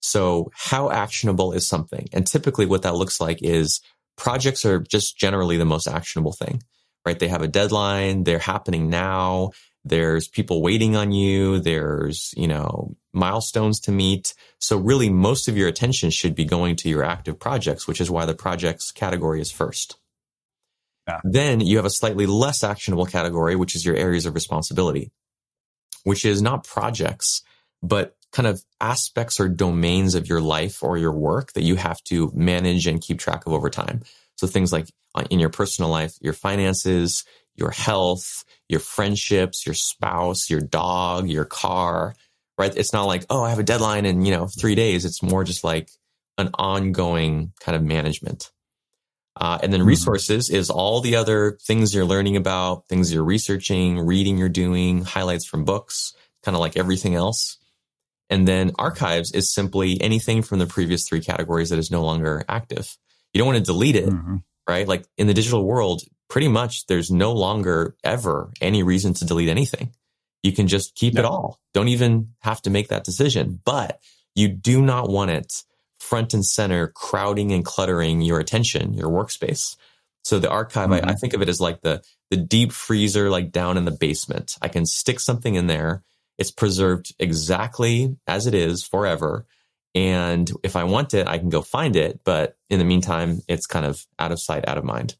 So how actionable is something? And typically what that looks like is projects are just generally the most actionable thing, right? They have a deadline. They're happening now. There's people waiting on you. There's, you know, milestones to meet. So really most of your attention should be going to your active projects, which is why the projects category is first. Yeah. Then you have a slightly less actionable category, which is your areas of responsibility, which is not projects, but kind of aspects or domains of your life or your work that you have to manage and keep track of over time. So things like uh, in your personal life, your finances, your health, your friendships, your spouse, your dog, your car, right? It's not like, oh, I have a deadline in, you know, three days. It's more just like an ongoing kind of management. Uh, and then mm-hmm. resources is all the other things you're learning about, things you're researching, reading you're doing, highlights from books, kind of like everything else. And then archives is simply anything from the previous three categories that is no longer active. You don't want to delete it, mm-hmm. right? Like in the digital world, pretty much there's no longer ever any reason to delete anything. You can just keep no. it all. Don't even have to make that decision, but you do not want it front and center crowding and cluttering your attention, your workspace. So the archive, mm-hmm. I, I think of it as like the, the deep freezer, like down in the basement. I can stick something in there it's preserved exactly as it is forever. And if I want it, I can go find it. But in the meantime, it's kind of out of sight, out of mind.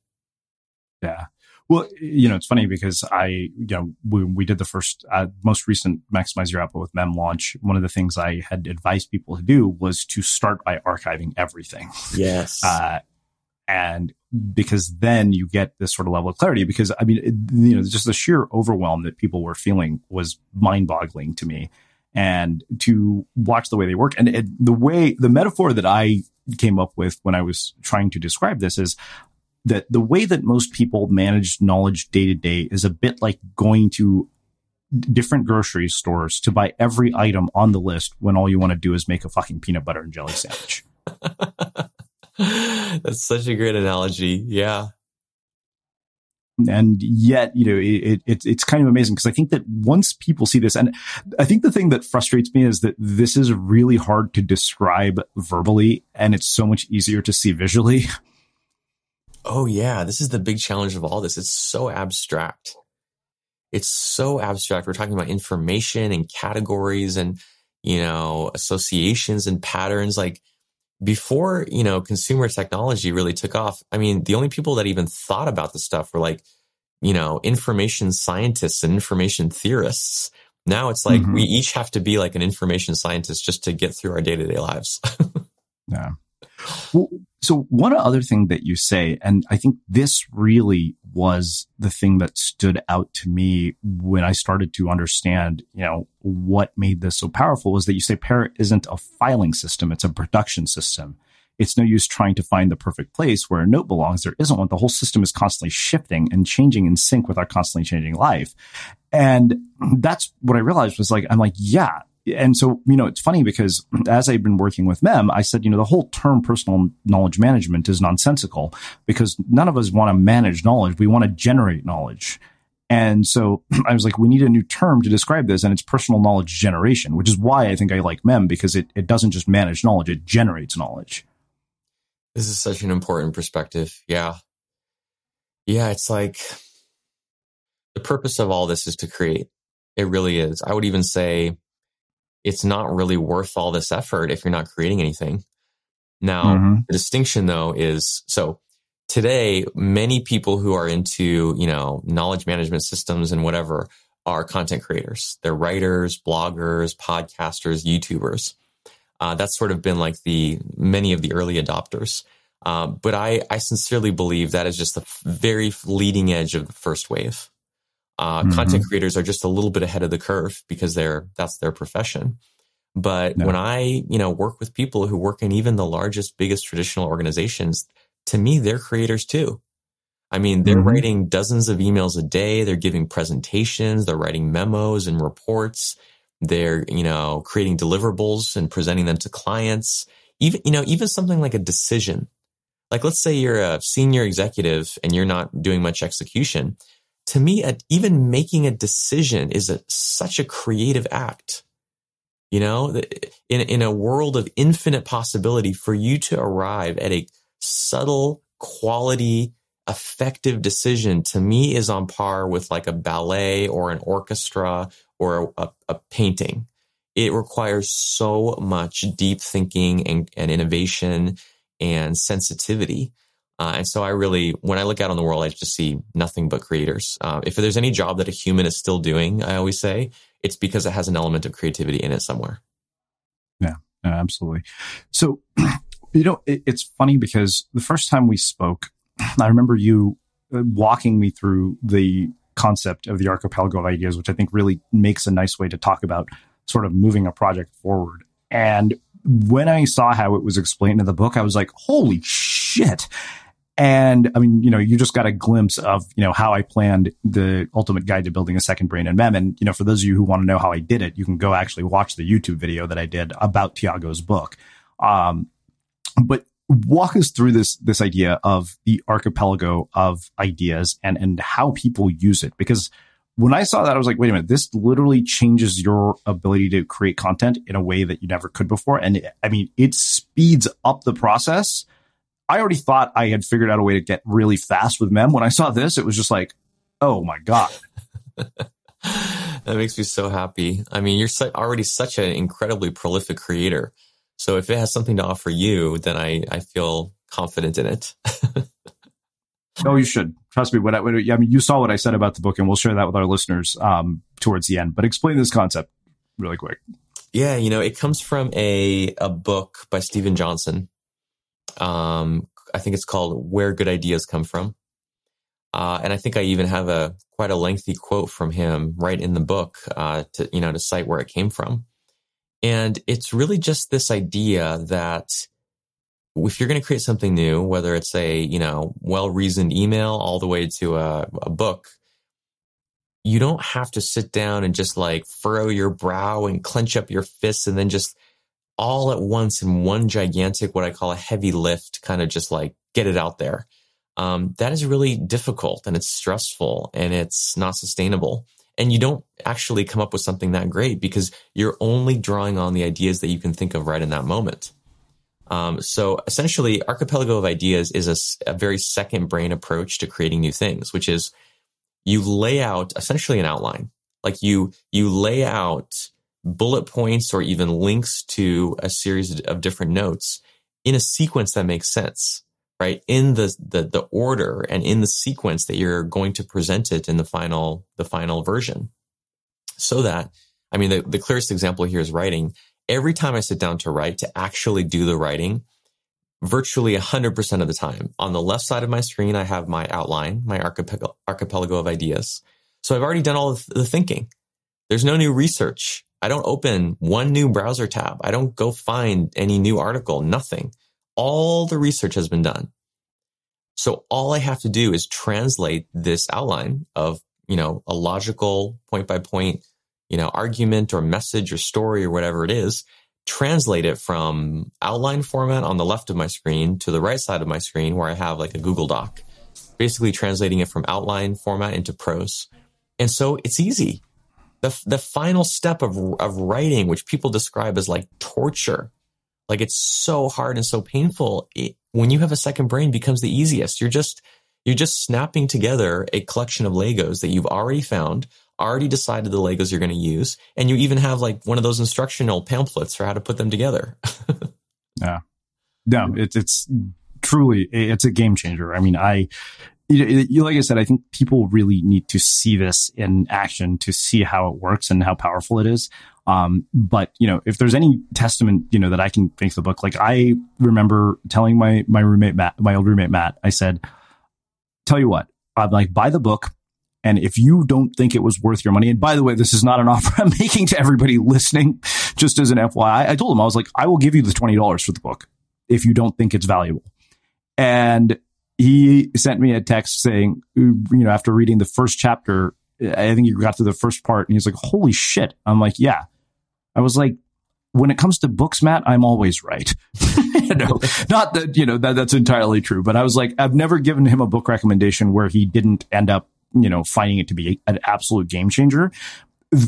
Yeah. Well, you know, it's funny because I, you know, we, we did the first, uh, most recent Maximize Your Output with Mem launch. One of the things I had advised people to do was to start by archiving everything. Yes. Uh, and because then you get this sort of level of clarity because i mean it, you know just the sheer overwhelm that people were feeling was mind boggling to me and to watch the way they work and it, the way the metaphor that i came up with when i was trying to describe this is that the way that most people manage knowledge day to day is a bit like going to different grocery stores to buy every item on the list when all you want to do is make a fucking peanut butter and jelly sandwich. That's such a great analogy. Yeah. And yet, you know, it, it it's kind of amazing because I think that once people see this, and I think the thing that frustrates me is that this is really hard to describe verbally and it's so much easier to see visually. Oh yeah. This is the big challenge of all this. It's so abstract. It's so abstract. We're talking about information and categories and, you know, associations and patterns. Like, before, you know, consumer technology really took off, I mean, the only people that even thought about this stuff were like, you know, information scientists and information theorists. Now it's like mm-hmm. we each have to be like an information scientist just to get through our day to day lives. yeah. Well, so one other thing that you say, and I think this really was the thing that stood out to me when I started to understand, you know, what made this so powerful was that you say para isn't a filing system. It's a production system. It's no use trying to find the perfect place where a note belongs. There isn't one. The whole system is constantly shifting and changing in sync with our constantly changing life. And that's what I realized was like, I'm like, yeah, and so, you know, it's funny because as I've been working with Mem, I said, you know, the whole term personal knowledge management is nonsensical because none of us want to manage knowledge. We want to generate knowledge. And so I was like, we need a new term to describe this, and it's personal knowledge generation, which is why I think I like MEM because it, it doesn't just manage knowledge, it generates knowledge. This is such an important perspective. Yeah. Yeah, it's like the purpose of all this is to create. It really is. I would even say it's not really worth all this effort if you're not creating anything. Now, mm-hmm. the distinction though is so today, many people who are into, you know, knowledge management systems and whatever are content creators. They're writers, bloggers, podcasters, YouTubers. Uh, that's sort of been like the many of the early adopters. Uh, but I, I sincerely believe that is just the very leading edge of the first wave. Uh, mm-hmm. Content creators are just a little bit ahead of the curve because they're that's their profession. But no. when I, you know, work with people who work in even the largest, biggest traditional organizations, to me, they're creators too. I mean, they're mm-hmm. writing dozens of emails a day. They're giving presentations. They're writing memos and reports. They're, you know, creating deliverables and presenting them to clients. Even, you know, even something like a decision. Like, let's say you're a senior executive and you're not doing much execution to me, even making a decision is a, such a creative act. You know, in, in a world of infinite possibility for you to arrive at a subtle quality, effective decision to me is on par with like a ballet or an orchestra or a, a painting. It requires so much deep thinking and, and innovation and sensitivity. Uh, and so I really, when I look out on the world, I just see nothing but creators. Uh, if there's any job that a human is still doing, I always say it's because it has an element of creativity in it somewhere. Yeah, absolutely. So, you know, it, it's funny because the first time we spoke, I remember you uh, walking me through the concept of the archipelago of ideas, which I think really makes a nice way to talk about sort of moving a project forward. And when I saw how it was explained in the book, I was like, holy shit and I mean, you know, you just got a glimpse of, you know, how I planned the ultimate guide to building a second brain in MEM. And, you know, for those of you who want to know how I did it, you can go actually watch the YouTube video that I did about Tiago's book. Um, but walk us through this, this idea of the archipelago of ideas and, and how people use it. Because when I saw that, I was like, wait a minute, this literally changes your ability to create content in a way that you never could before. And I mean, it speeds up the process I already thought I had figured out a way to get really fast with Mem. When I saw this, it was just like, oh my God. that makes me so happy. I mean, you're already such an incredibly prolific creator. So if it has something to offer you, then I, I feel confident in it. oh, you should trust me. When I, when, I mean, you saw what I said about the book and we'll share that with our listeners, um, towards the end, but explain this concept really quick. Yeah. You know, it comes from a, a book by Steven Johnson um, I think it's called Where Good Ideas Come From. Uh, and I think I even have a quite a lengthy quote from him right in the book uh, to you know to cite where it came from. And it's really just this idea that if you're going to create something new, whether it's a you know well reasoned email all the way to a, a book, you don't have to sit down and just like furrow your brow and clench up your fists and then just all at once in one gigantic, what I call a heavy lift, kind of just like get it out there. Um, that is really difficult and it's stressful and it's not sustainable. And you don't actually come up with something that great because you're only drawing on the ideas that you can think of right in that moment. Um, so essentially, Archipelago of Ideas is a, a, very second brain approach to creating new things, which is you lay out essentially an outline. Like you, you lay out bullet points or even links to a series of different notes in a sequence that makes sense, right? In the, the, the order and in the sequence that you're going to present it in the final, the final version. So that, I mean, the, the clearest example here is writing. Every time I sit down to write, to actually do the writing, virtually 100% of the time. On the left side of my screen, I have my outline, my archipelago, archipelago of ideas. So I've already done all the thinking. There's no new research. I don't open one new browser tab. I don't go find any new article, nothing. All the research has been done. So all I have to do is translate this outline of, you know, a logical point by point, you know, argument or message or story or whatever it is, translate it from outline format on the left of my screen to the right side of my screen where I have like a Google Doc, basically translating it from outline format into prose. And so it's easy the the final step of of writing, which people describe as like torture, like it's so hard and so painful. It, when you have a second brain, becomes the easiest. You're just you're just snapping together a collection of Legos that you've already found, already decided the Legos you're going to use, and you even have like one of those instructional pamphlets for how to put them together. yeah, no, it's it's truly it's a game changer. I mean, I you, like I said, I think people really need to see this in action to see how it works and how powerful it is. Um, but you know, if there's any testament, you know, that I can think of the book, like I remember telling my my roommate Matt, my old roommate Matt, I said, "Tell you what, I'm like buy the book." And if you don't think it was worth your money, and by the way, this is not an offer I'm making to everybody listening, just as an FYI, I told him, I was like, I will give you the $20 for the book if you don't think it's valuable. And he sent me a text saying, you know, after reading the first chapter, I think you got to the first part and he's like, holy shit. I'm like, yeah. I was like, when it comes to books, Matt, I'm always right. you know, not that, you know, that that's entirely true, but I was like, I've never given him a book recommendation where he didn't end up, you know, finding it to be an absolute game changer.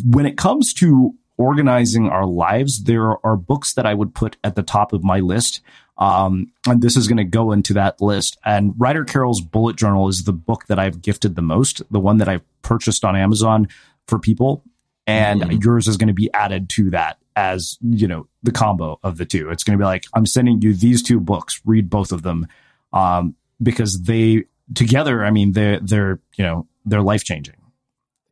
When it comes to organizing our lives, there are books that I would put at the top of my list um, and this is going to go into that list. And Ryder Carroll's Bullet Journal is the book that I've gifted the most, the one that I've purchased on Amazon for people. And mm-hmm. yours is going to be added to that as, you know, the combo of the two. It's going to be like, I'm sending you these two books, read both of them. Um, because they together, I mean, they're, they're, you know, they're life changing.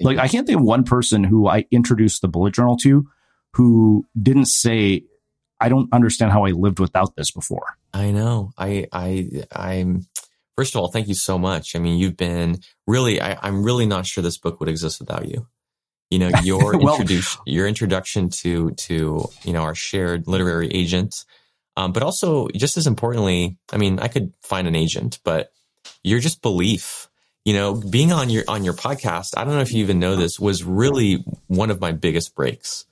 Like I can't think of one person who I introduced the bullet journal to who didn't say I don't understand how I lived without this before. I know. I, I, I'm, first of all, thank you so much. I mean, you've been really, I, I'm really not sure this book would exist without you. You know, your well, introduction, your introduction to, to, you know, our shared literary agent. Um, but also just as importantly, I mean, I could find an agent, but your just belief, you know, being on your, on your podcast, I don't know if you even know this was really one of my biggest breaks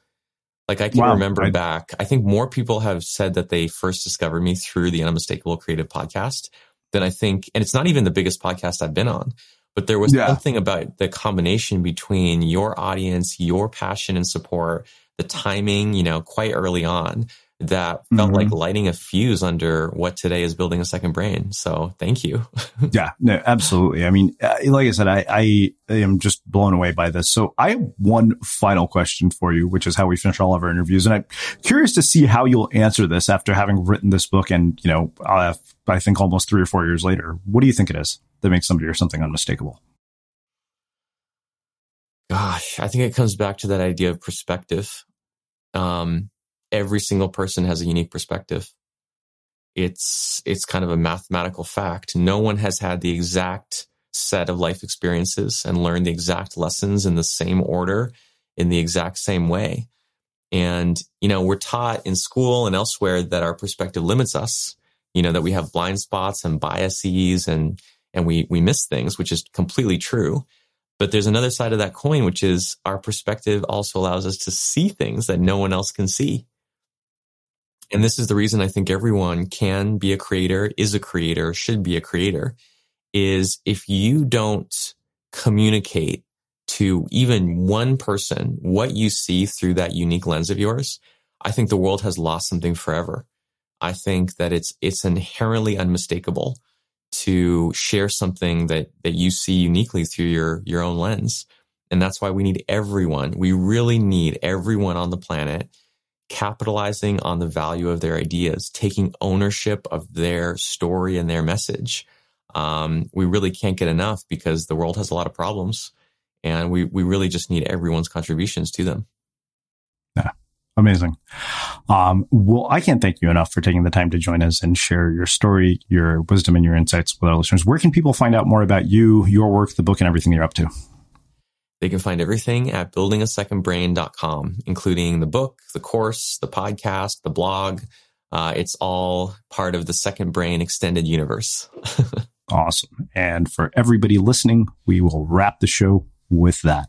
like I can wow. remember I, back, I think more people have said that they first discovered me through the Unmistakable Creative podcast than I think, and it's not even the biggest podcast I've been on, but there was yeah. something about the combination between your audience, your passion and support, the timing, you know, quite early on that felt mm-hmm. like lighting a fuse under what today is building a second brain. So thank you. yeah, no, absolutely. I mean, uh, like I said, I, I, am just blown away by this. So I have one final question for you, which is how we finish all of our interviews. And I'm curious to see how you'll answer this after having written this book and, you know, uh, I think almost three or four years later. What do you think it is that makes somebody or something unmistakable? Gosh, I think it comes back to that idea of perspective. Um, every single person has a unique perspective. It's, it's kind of a mathematical fact. No one has had the exact set of life experiences and learned the exact lessons in the same order in the exact same way. And, you know, we're taught in school and elsewhere that our perspective limits us, you know, that we have blind spots and biases and, and we, we miss things, which is completely true. But there's another side of that coin, which is our perspective also allows us to see things that no one else can see. And this is the reason I think everyone can be a creator, is a creator, should be a creator, is if you don't communicate to even one person what you see through that unique lens of yours, I think the world has lost something forever. I think that it's it's inherently unmistakable to share something that that you see uniquely through your your own lens. And that's why we need everyone. We really need everyone on the planet capitalizing on the value of their ideas, taking ownership of their story and their message. Um, we really can't get enough because the world has a lot of problems and we, we really just need everyone's contributions to them. Yeah. Amazing. Um, well, I can't thank you enough for taking the time to join us and share your story, your wisdom, and your insights with our listeners. Where can people find out more about you, your work, the book, and everything you're up to? They can find everything at buildingasecondbrain.com, including the book, the course, the podcast, the blog. Uh, it's all part of the Second Brain extended universe. awesome. And for everybody listening, we will wrap the show with that.